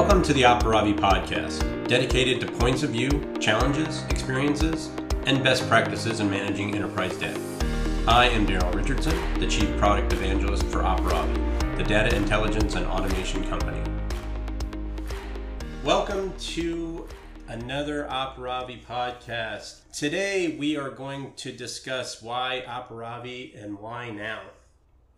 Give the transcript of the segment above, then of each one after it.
Welcome to the Aparavi podcast, dedicated to points of view, challenges, experiences, and best practices in managing enterprise data. I am Daryl Richardson, the Chief Product Evangelist for Aparavi, the data intelligence and automation company. Welcome to another Aparavi podcast. Today we are going to discuss why Aparavi and why now.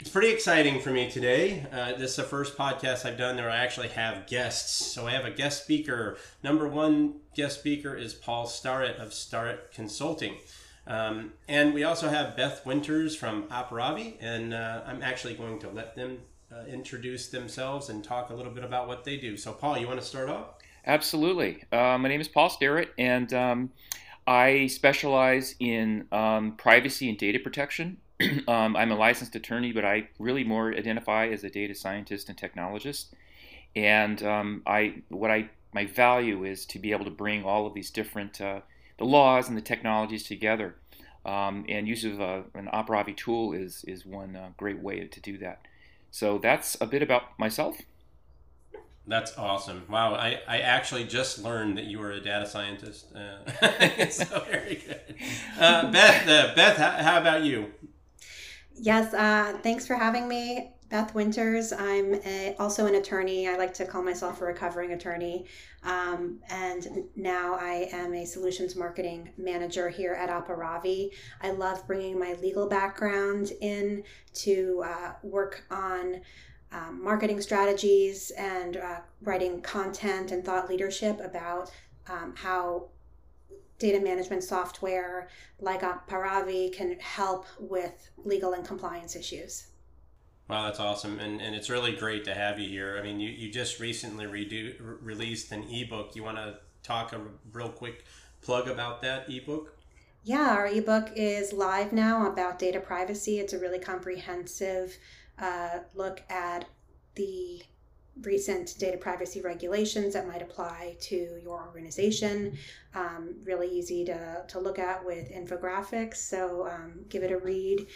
It's pretty exciting for me today. Uh, this is the first podcast I've done where I actually have guests. So I have a guest speaker. Number one guest speaker is Paul Starrett of Starrett Consulting. Um, and we also have Beth Winters from Aparavi, and uh, I'm actually going to let them uh, introduce themselves and talk a little bit about what they do. So, Paul, you want to start off? Absolutely. Uh, my name is Paul Starrett, and um, I specialize in um, privacy and data protection um, I'm a licensed attorney, but I really more identify as a data scientist and technologist. And um, I, what I, my value is to be able to bring all of these different, uh, the laws and the technologies together. Um, and use of uh, an Aparavi tool is is one uh, great way to do that. So that's a bit about myself. That's awesome. Wow. I, I actually just learned that you were a data scientist. Uh, so very good. Uh, Beth, uh, Beth, how, how, about you? Yes, uh, thanks for having me. Beth Winters. I'm a, also an attorney. I like to call myself a recovering attorney. Um, and now I am a solutions marketing manager here at Aparavi. I love bringing my legal background in to uh, work on um, marketing strategies and uh, writing content and thought leadership about um, how data management software like Paravi can help with legal and compliance issues. Wow, that's awesome. And, and it's really great to have you here. I mean, you, you just recently redo, re- released an ebook. You want to talk a real quick plug about that ebook? Yeah, our ebook is live now about data privacy. It's a really comprehensive uh, look at the recent data privacy regulations that might apply to your organization. Um, really easy to, to look at with infographics. So um, give it a read.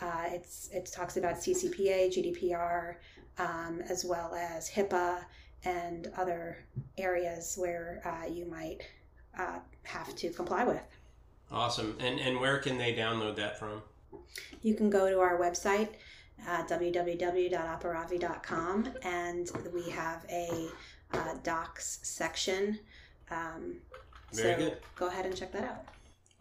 Uh, it's it talks about CCPA, GDPR, um, as well as HIPAA and other areas where uh, you might uh, have to comply with. Awesome. And and where can they download that from? You can go to our website at www.aparavi.com, and we have a uh, docs section. Um, Very so good. Go ahead and check that out.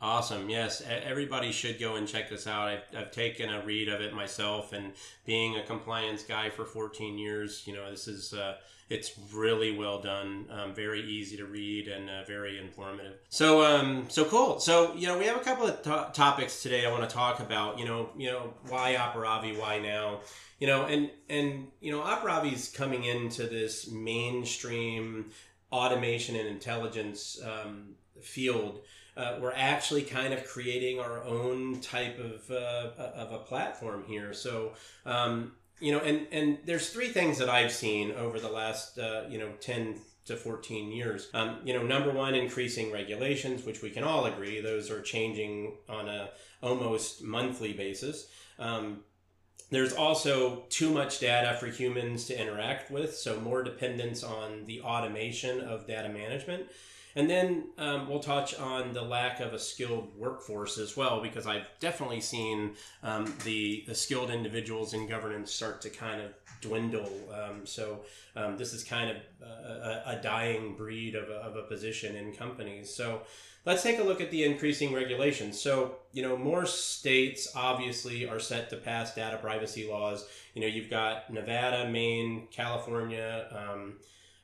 Awesome. Yes, everybody should go and check this out. I've, I've taken a read of it myself, and being a compliance guy for 14 years, you know, this is uh, it's really well done, um, very easy to read, and uh, very informative. So, um, so cool. So, you know, we have a couple of to- topics today. I want to talk about. You know, you know, why Aparavi? Why now? You know, and and you know, Aparavi's coming into this mainstream automation and intelligence um, field uh, we're actually kind of creating our own type of, uh, of a platform here. So, um, you know, and, and there's three things that I've seen over the last, uh, you know, 10 to 14 years. Um, you know, number one, increasing regulations, which we can all agree, those are changing on a almost monthly basis. Um, there's also too much data for humans to interact with, so more dependence on the automation of data management. And then um, we'll touch on the lack of a skilled workforce as well, because I've definitely seen um, the, the skilled individuals in governance start to kind of dwindle. Um, so um, this is kind of a, a dying breed of a, of a position in companies. So let's take a look at the increasing regulations. So, you know, more states obviously are set to pass data privacy laws. You know, you've got Nevada, Maine, California. Um,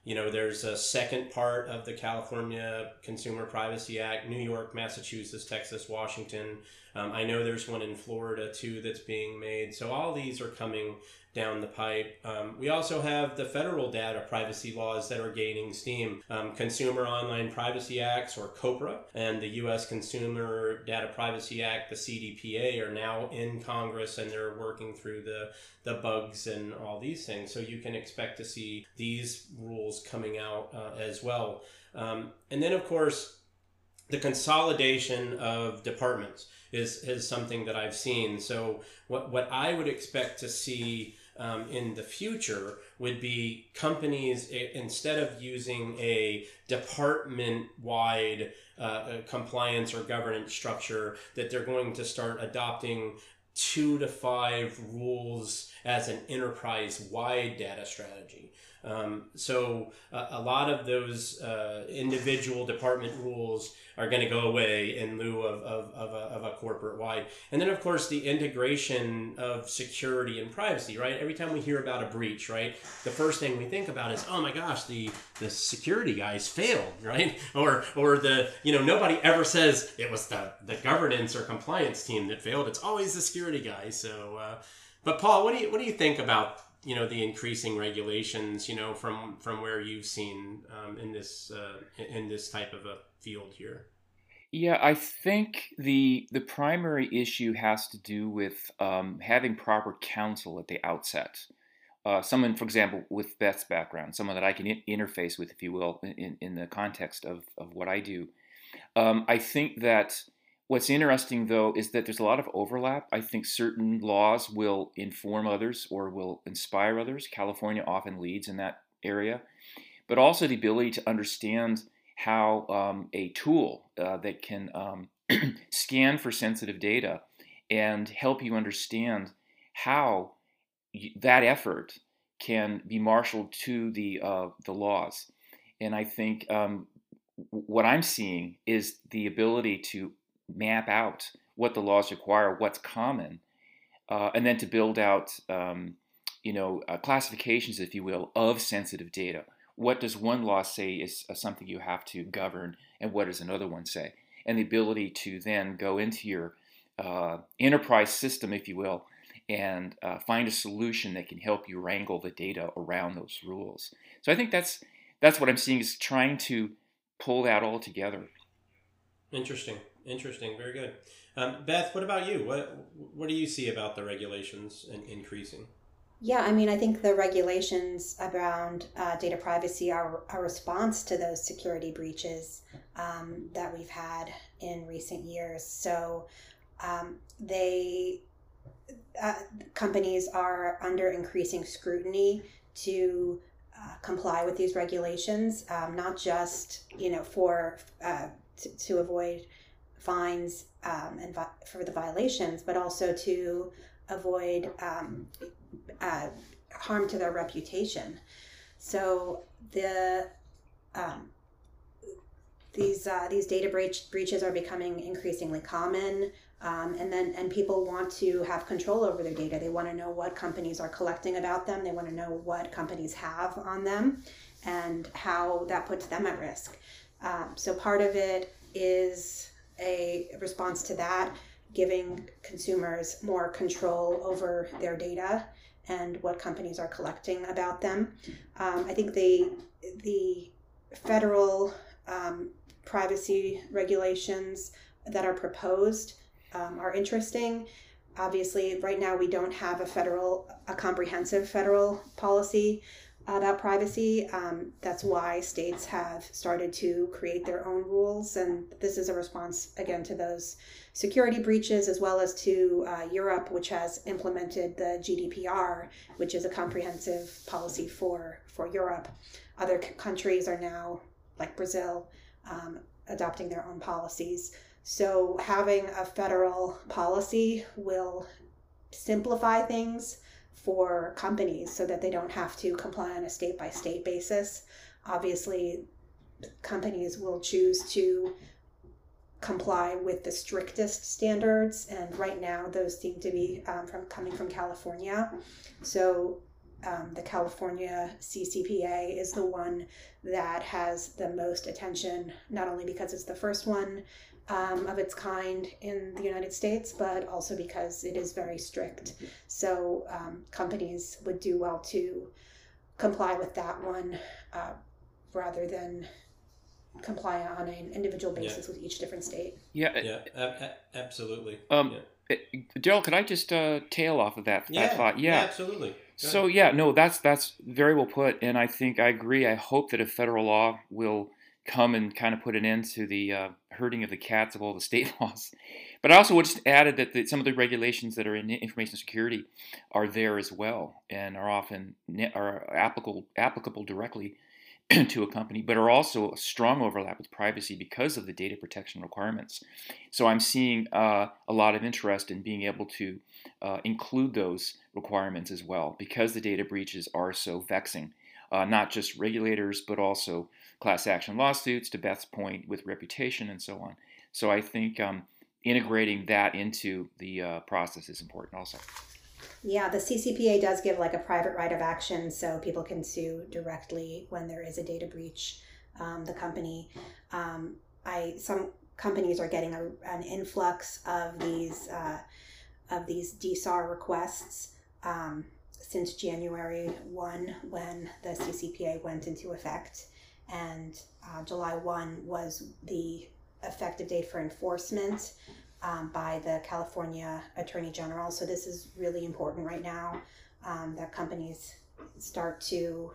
you know, there's a second part of the California Consumer Privacy Act, New York, Massachusetts, Texas, Washington. Um, I know there's one in Florida too that's being made. So all these are coming down the pipe. Um, we also have the federal data privacy laws that are gaining steam. Um, Consumer Online Privacy Acts, or COPRA, and the U.S. Consumer Data Privacy Act, the CDPA, are now in Congress and they're working through the, the bugs and all these things. So you can expect to see these rules coming out uh, as well. Um, and then, of course, the consolidation of departments is, is something that I've seen. So what, what I would expect to see um, in the future would be companies instead of using a department wide uh, compliance or governance structure that they're going to start adopting two to five rules as an enterprise wide data strategy. Um, so uh, a lot of those uh, individual department rules are going to go away in lieu of, of, of, a, a corporate wide. And then, of course, the integration of security and privacy, right? Every time we hear about a breach, right, the first thing we think about is, oh my gosh, the, the security guys failed, right? Or, or the, you know, nobody ever says it was the, the governance or compliance team that failed. It's always the security guys. So, uh, but Paul, what do you, what do you think about you know the increasing regulations you know from from where you've seen um, in this uh, in this type of a field here? Yeah i think the the primary issue has to do with um, having proper counsel at the outset. Uh, someone for example with beth's background someone that i can in- interface with if you will in, in the context of, of what i do. Um, i think that What's interesting, though, is that there's a lot of overlap. I think certain laws will inform others or will inspire others. California often leads in that area, but also the ability to understand how um, a tool uh, that can um, scan for sensitive data and help you understand how that effort can be marshaled to the uh, the laws. And I think um, what I'm seeing is the ability to map out what the laws require, what's common, uh, and then to build out, um, you know, uh, classifications, if you will, of sensitive data. What does one law say is uh, something you have to govern, and what does another one say? And the ability to then go into your uh, enterprise system, if you will, and uh, find a solution that can help you wrangle the data around those rules. So I think that's that's what I'm seeing is trying to pull that all together. Interesting. Interesting. Very good. Um, Beth, what about you? What what do you see about the regulations in, increasing? Yeah, I mean, I think the regulations around uh, data privacy are a response to those security breaches um, that we've had in recent years. So um, they uh, companies are under increasing scrutiny to uh, comply with these regulations, um, not just you know for uh, to, to avoid fines um, and vi- for the violations, but also to avoid um, uh, harm to their reputation. So the um, these uh, these data breach, breaches are becoming increasingly common, um, and then and people want to have control over their data. They want to know what companies are collecting about them. They want to know what companies have on them, and how that puts them at risk. Um, so part of it is a response to that, giving consumers more control over their data and what companies are collecting about them. Um, I think the the federal um, privacy regulations that are proposed um, are interesting. Obviously, right now we don't have a federal, a comprehensive federal policy about privacy. Um, that's why states have started to create their own rules. And this is a response, again, to those security breaches, as well as to uh, Europe, which has implemented the GDPR, which is a comprehensive policy for, for Europe. Other c- countries are now, like Brazil, um, adopting their own policies. So having a federal policy will simplify things for companies so that they don't have to comply on a state by state basis. Obviously, companies will choose to comply with the strictest standards, and right now those seem to be um, from coming from California. So um, the California CCPA is the one that has the most attention, not only because it's the first one, um, of its kind in the United States, but also because it is very strict. So um, companies would do well to comply with that one uh, rather than comply on an individual basis yeah. with each different state. Yeah, yeah, a- absolutely. Um, yeah. Daryl, could I just uh, tail off of that, yeah, that thought? Yeah, yeah absolutely. So yeah, no, that's that's very well put, and I think I agree. I hope that a federal law will come and kind of put an end to the uh, herding of the cats of all the state laws. But I also would just added that the, some of the regulations that are in information security are there as well and are often are applicable applicable directly to a company, but are also a strong overlap with privacy because of the data protection requirements. So I'm seeing uh, a lot of interest in being able to uh, include those requirements as well because the data breaches are so vexing. Uh, not just regulators, but also class action lawsuits, to Beth's point, with reputation and so on. So I think um, integrating that into the uh, process is important also. Yeah, the CCPA does give like a private right of action, so people can sue directly when there is a data breach. Um, the company, um, I some companies are getting a, an influx of these uh, of these DSAR requests um, since January one, when the CCPA went into effect, and uh, July one was the effective date for enforcement um, by the California Attorney General. So this is really important right now um, that companies start to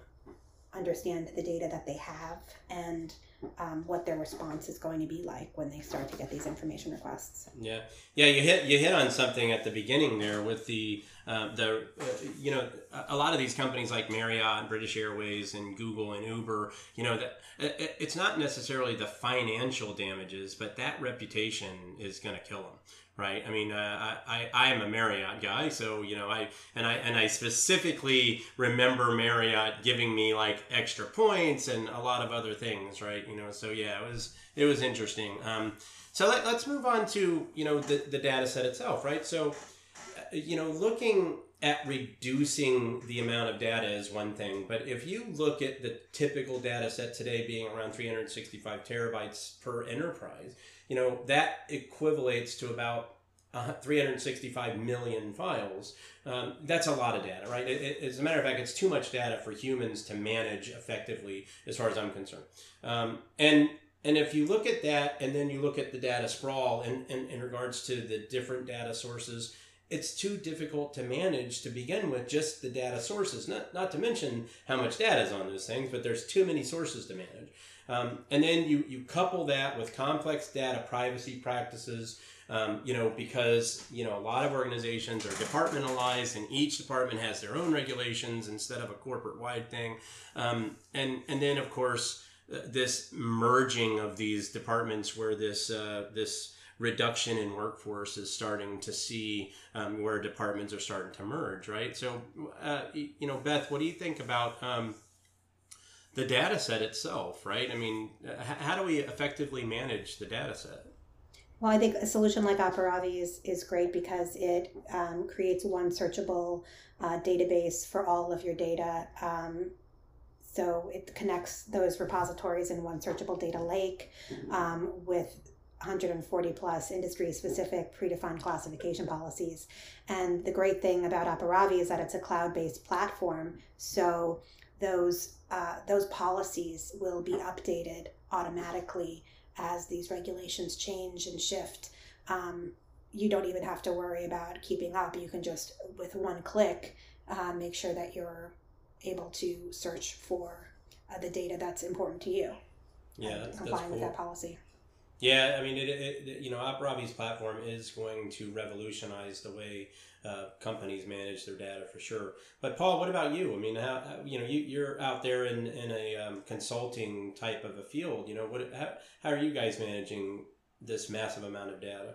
understand the data that they have and um, what their response is going to be like when they start to get these information requests. Yeah, yeah, you hit you hit on something at the beginning there with the uh, the uh, you know a lot of these companies like Marriott and British Airways and Google and Uber, you know that it, it's not necessarily the financial damages, but that reputation is going to kill them right? I mean, uh, I, I am a Marriott guy, so you know, I and I and I specifically remember Marriott giving me like extra points and a lot of other things, right? You know, so yeah, it was it was interesting. Um, so let, us move on to you know the the data set itself, right? So you know, looking at reducing the amount of data is one thing, but if you look at the typical data set today being around 365 terabytes per enterprise, you know, that equivalates to about uh, 365 million files. Um, that's a lot of data, right? It, it, as a matter of fact, it's too much data for humans to manage effectively, as far as I'm concerned. Um, and and if you look at that, and then you look at the data sprawl in, in, in regards to the different data sources, it's too difficult to manage to begin with just the data sources. Not not to mention how much data is on those things, but there's too many sources to manage. Um, and then you, you couple that with complex data privacy practices, um, you know, because, you know, a lot of organizations are departmentalized and each department has their own regulations instead of a corporate wide thing. Um, and, and then, of course, uh, this merging of these departments where this, uh, this, reduction in workforce is starting to see um, where departments are starting to merge, right? So, uh, you know, Beth, what do you think about um, the data set itself, right? I mean, how do we effectively manage the data set? Well, I think a solution like Aparavi is, is great because it um, creates one searchable uh, database for all of your data. Um, so it connects those repositories in one searchable data lake um, with 140 plus industry specific predefined classification policies. And the great thing about Aparavi is that it's a cloud based platform. So those uh, those policies will be updated automatically as these regulations change and shift. Um, you don't even have to worry about keeping up. You can just, with one click, uh, make sure that you're able to search for uh, the data that's important to you. Yeah, that's, complying cool. with that policy. Yeah, I mean, it, it, you know, Aparavi's platform is going to revolutionize the way uh, companies manage their data for sure. But Paul, what about you? I mean, how, you know you, you're out there in in a um, consulting type of a field. You know, what how, how are you guys managing this massive amount of data?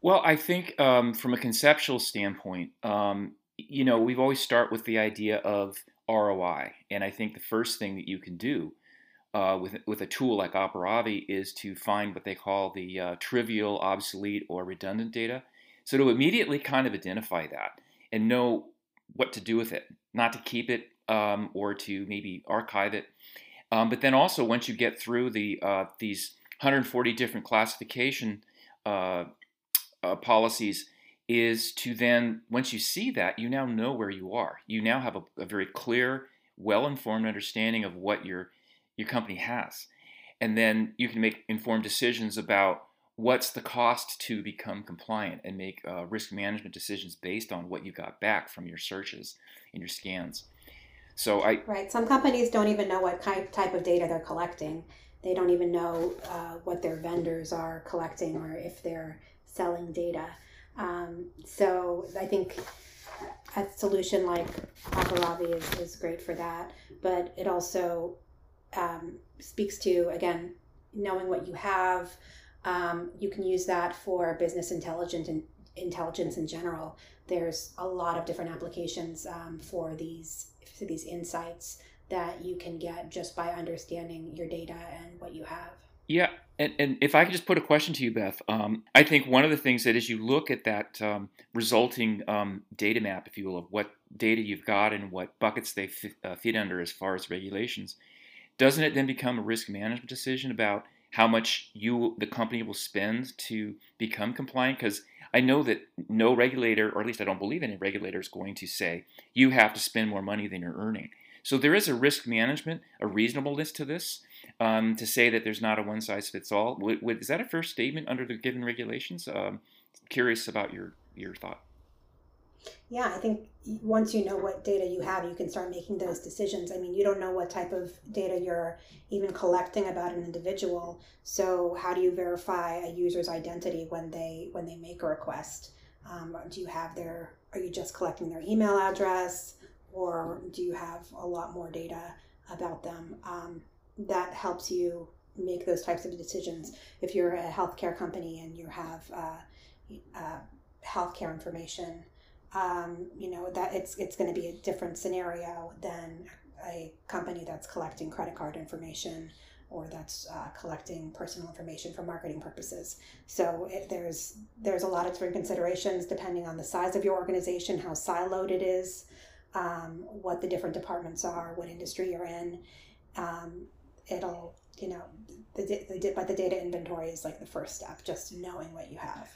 Well, I think um, from a conceptual standpoint, um, you know, we've always start with the idea of ROI, and I think the first thing that you can do uh, with with a tool like Aparavi is to find what they call the uh, trivial, obsolete, or redundant data. So to immediately kind of identify that and know what to do with it, not to keep it um, or to maybe archive it. Um, but then also once you get through the uh, these 140 different classification uh, uh, policies, is to then once you see that you now know where you are. You now have a, a very clear, well-informed understanding of what your your company has, and then you can make informed decisions about what's the cost to become compliant and make uh, risk management decisions based on what you got back from your searches and your scans. So I right. Some companies don't even know what type of data they're collecting, they don't even know uh, what their vendors are collecting or if they're selling data. Um, so I think a solution like Aparavi is, is great for that, but it also um, speaks to, again, knowing what you have. Um, you can use that for business intelligence and intelligence in general. There's a lot of different applications um, for these for these insights that you can get just by understanding your data and what you have. Yeah, and, and if I could just put a question to you, Beth, um, I think one of the things that as you look at that um, resulting um, data map, if you will, of what data you've got and what buckets they fit, uh, fit under as far as regulations, doesn't it then become a risk management decision about how much you, the company, will spend to become compliant? Because I know that no regulator, or at least I don't believe any regulator, is going to say you have to spend more money than you're earning. So there is a risk management, a reasonableness to this. Um, to say that there's not a one size fits all, is that a fair statement under the given regulations? Um, curious about your your thought. Yeah, I think once you know what data you have, you can start making those decisions. I mean, you don't know what type of data you're even collecting about an individual. So, how do you verify a user's identity when they when they make a request? Um, do you have their? Are you just collecting their email address? or do you have a lot more data about them? Um, that helps you make those types of decisions. If you're a healthcare company and you have uh, uh, healthcare information, um, you know that it's it's going to be a different scenario than a company that's collecting credit card information or that's uh, collecting personal information for marketing purposes. So it, there's there's a lot of different considerations depending on the size of your organization, how siloed it is, um, what the different departments are, what industry you're in. Um, it'll, you know, the, the, but the data inventory is like the first step, just knowing what you have.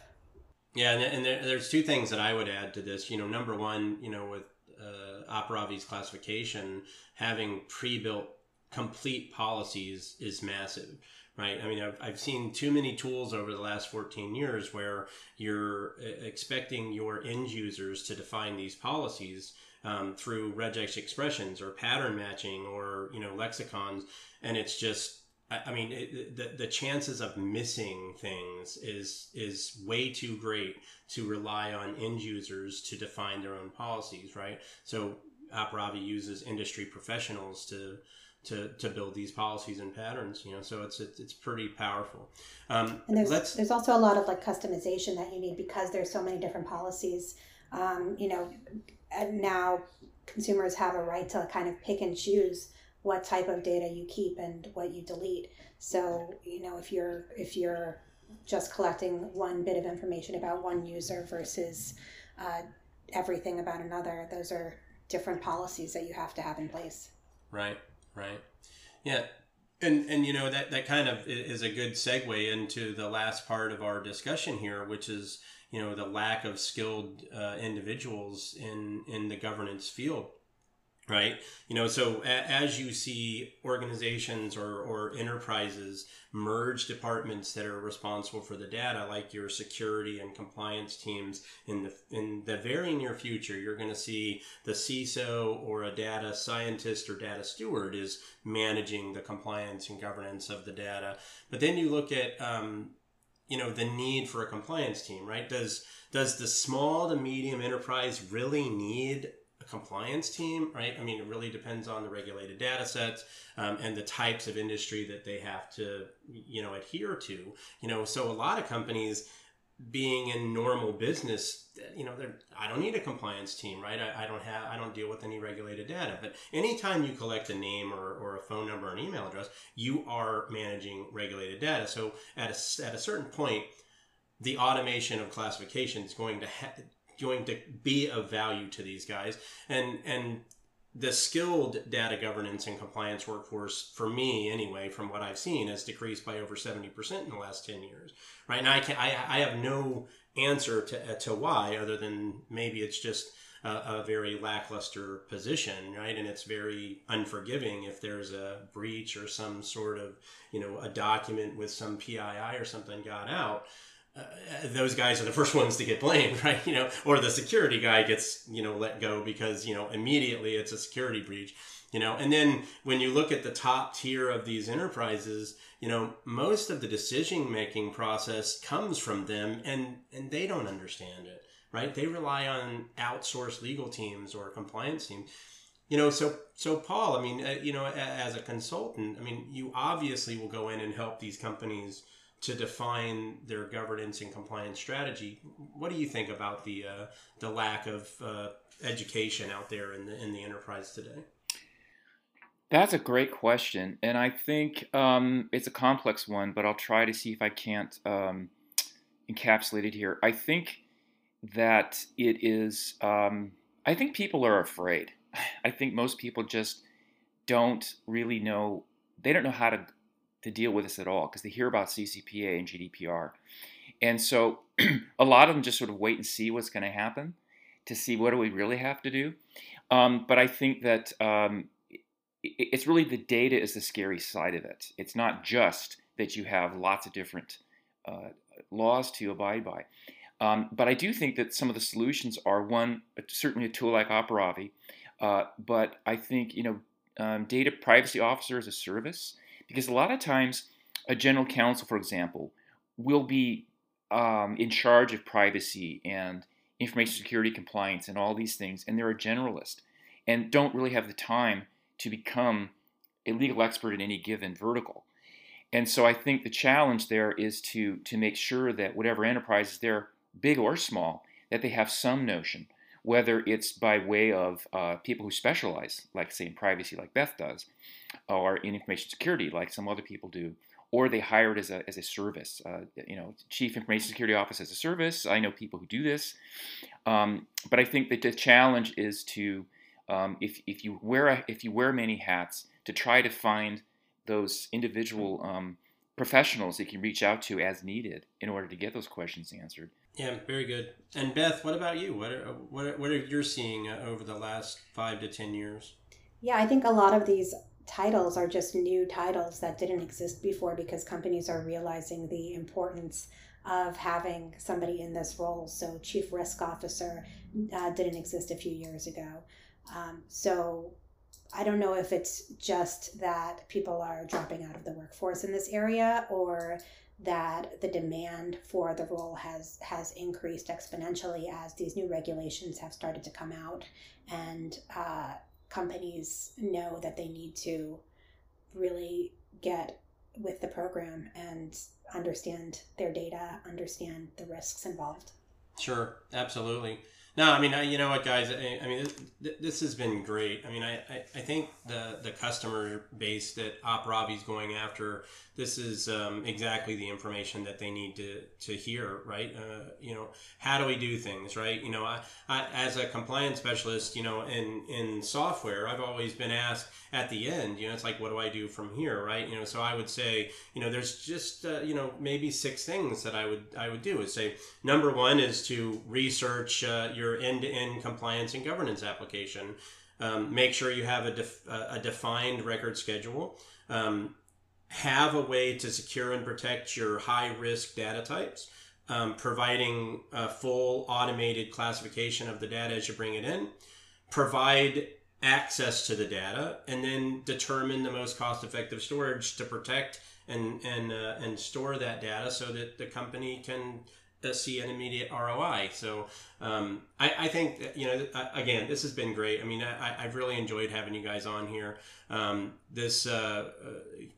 Yeah, and, and there, there's two things that I would add to this. You know, number one, you know, with uh, Aparavi's classification, having pre-built complete policies is massive right? I mean, I've, I've seen too many tools over the last 14 years where you're uh, expecting your end users to define these policies um, through regex expressions or pattern matching or you know lexicons, and it's just I mean, it, the the chances of missing things is is way too great to rely on end users to define their own policies, right? So Aparavi uses industry professionals to to, to build these policies and patterns, you know. So it's it's, it's pretty powerful. Um, and there's there's also a lot of like customization that you need because there's so many different policies. Um, you know, and now consumers have a right to kind of pick and choose what type of data you keep and what you delete. So, you know, if you're if you're just collecting one bit of information about one user versus uh, everything about another, those are different policies that you have to have in place. Right, right. Yeah. And, and you know that, that kind of is a good segue into the last part of our discussion here, which is you know the lack of skilled uh, individuals in in the governance field right? You know so a, as you see organizations or, or enterprises merge departments that are responsible for the data like your security and compliance teams in the in the very near future you're going to see the ciso or a data scientist or data steward is managing the compliance and governance of the data. But then you look at um, you know the need for a compliance team right? Does does the small to medium enterprise really need compliance team right i mean it really depends on the regulated data sets um, and the types of industry that they have to you know adhere to you know so a lot of companies being in normal business, you know, they're I don't need a compliance team, right? I, I, don't have, I don't deal with any regulated data. But anytime you collect a name or, or a phone number or an email address, you are managing regulated data. So at a, at a certain point, the automation of classification is going to going to be of value to these guys, and and the skilled data governance and compliance workforce, for me anyway, from what I've seen, has decreased by over 70% in the last 10 years. Right. And I, can, I, I have no answer to, uh, to why, other than maybe it's just a, a, very lackluster position, right? And it's very unforgiving if there's a breach or some sort of, you know, a document with some PII or something got out. Uh, those guys are the first ones to get blamed, right? You know, or the security guy gets you know let go because you know immediately it's a security breach. You know, and then when you look at the top tier of these enterprises, you know, most of the decision making process comes from them, and and they don't understand it, right? They rely on outsourced legal teams or compliance teams you know so so paul i mean uh, you know as a consultant i mean you obviously will go in and help these companies to define their governance and compliance strategy. What do you think about the uh, the lack of uh, education out there in the in the enterprise today? That's a great question, and I think um, it's a complex one, but I'll try to see if I can't um, encapsulate it here. I think that it is. Um, I think people are afraid. I think most people just don't really know. They don't know how to to deal with this at all because they hear about CCPA and GDPR. And so a lot of them just sort of wait and see what's going to happen to see what do we really have to do. Um, but I think that um, it's really the data is the scary side of it. It's not just that you have lots of different uh, laws to abide by. Um, but I do think that some of the solutions are one, certainly a tool like Aparavi, uh, but I think you know um, data privacy officer as a service because a lot of times, a general counsel, for example, will be um, in charge of privacy and information security compliance and all these things, and they're a generalist and don't really have the time to become a legal expert in any given vertical. And so I think the challenge there is to to make sure that whatever enterprise they're big or small, that they have some notion, whether it's by way of uh, people who specialize, like say in privacy, like Beth does, or in information security, like some other people do, or they hire it as a, as a service. Uh, you know, Chief Information Security Office as a service. I know people who do this, um, but I think that the challenge is to um, if, if you wear a, if you wear many hats to try to find those individual um, professionals you can reach out to as needed in order to get those questions answered. Yeah, very good. And Beth, what about you? What are, what are, what are you seeing uh, over the last five to ten years? Yeah, I think a lot of these titles are just new titles that didn't exist before because companies are realizing the importance of having somebody in this role. So, chief risk officer uh, didn't exist a few years ago. Um, so, I don't know if it's just that people are dropping out of the workforce in this area or that the demand for the role has has increased exponentially as these new regulations have started to come out and uh, companies know that they need to really get with the program and understand their data, understand the risks involved. Sure, absolutely. No, I mean, I, you know what, guys? I, I mean, this, this, has been great. I mean, I, I, I, think the the customer base that Aparavi is going after, this is um, exactly the information that they need to, to hear, right? Uh, you know, how do we do things, right? You know, I, I, as a compliance specialist, you know, in in software, I've always been asked at the end, you know, it's like, what do I do from here, right? You know, so I would say, you know, there's just uh, you know maybe six things that I would I would do. Is say number one is to research uh, your your end-to-end compliance and governance application. Um, make sure you have a, def- a defined record schedule. Um, have a way to secure and protect your high-risk data types. Um, providing a full automated classification of the data as you bring it in. Provide access to the data, and then determine the most cost-effective storage to protect and and uh, and store that data so that the company can see an immediate ROI. So um, I, I, think that, you know again this has been great. I mean I, have really enjoyed having you guys on here. Um, this uh, uh,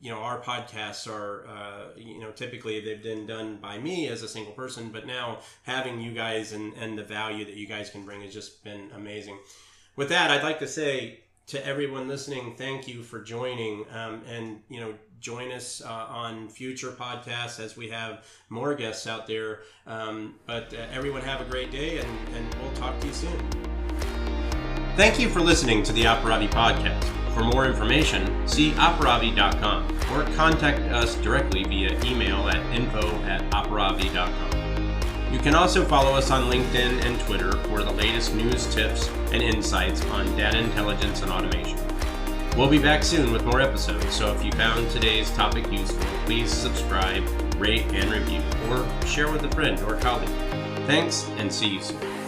you know our podcasts are uh, you know typically they've been done by me as a single person, but now having you guys and, and the value that you guys can bring has just been amazing. With that, I'd like to say to everyone listening, thank you for joining. Um, and, you know, join us uh, on future podcasts as we have more guests out there. Um, but uh, everyone have a great day, and, and we'll talk to you soon. Thank you for listening to the Aparavi podcast. For more information, see aparavi.com or contact us directly via email at info at aparavi.com. You can also follow us on LinkedIn and Twitter for the latest news, tips, and insights on data intelligence and automation. We'll be back soon with more episodes, so if you found today's topic useful, please subscribe rate and review, or share with a friend or colleague. Thanks, and see you soon.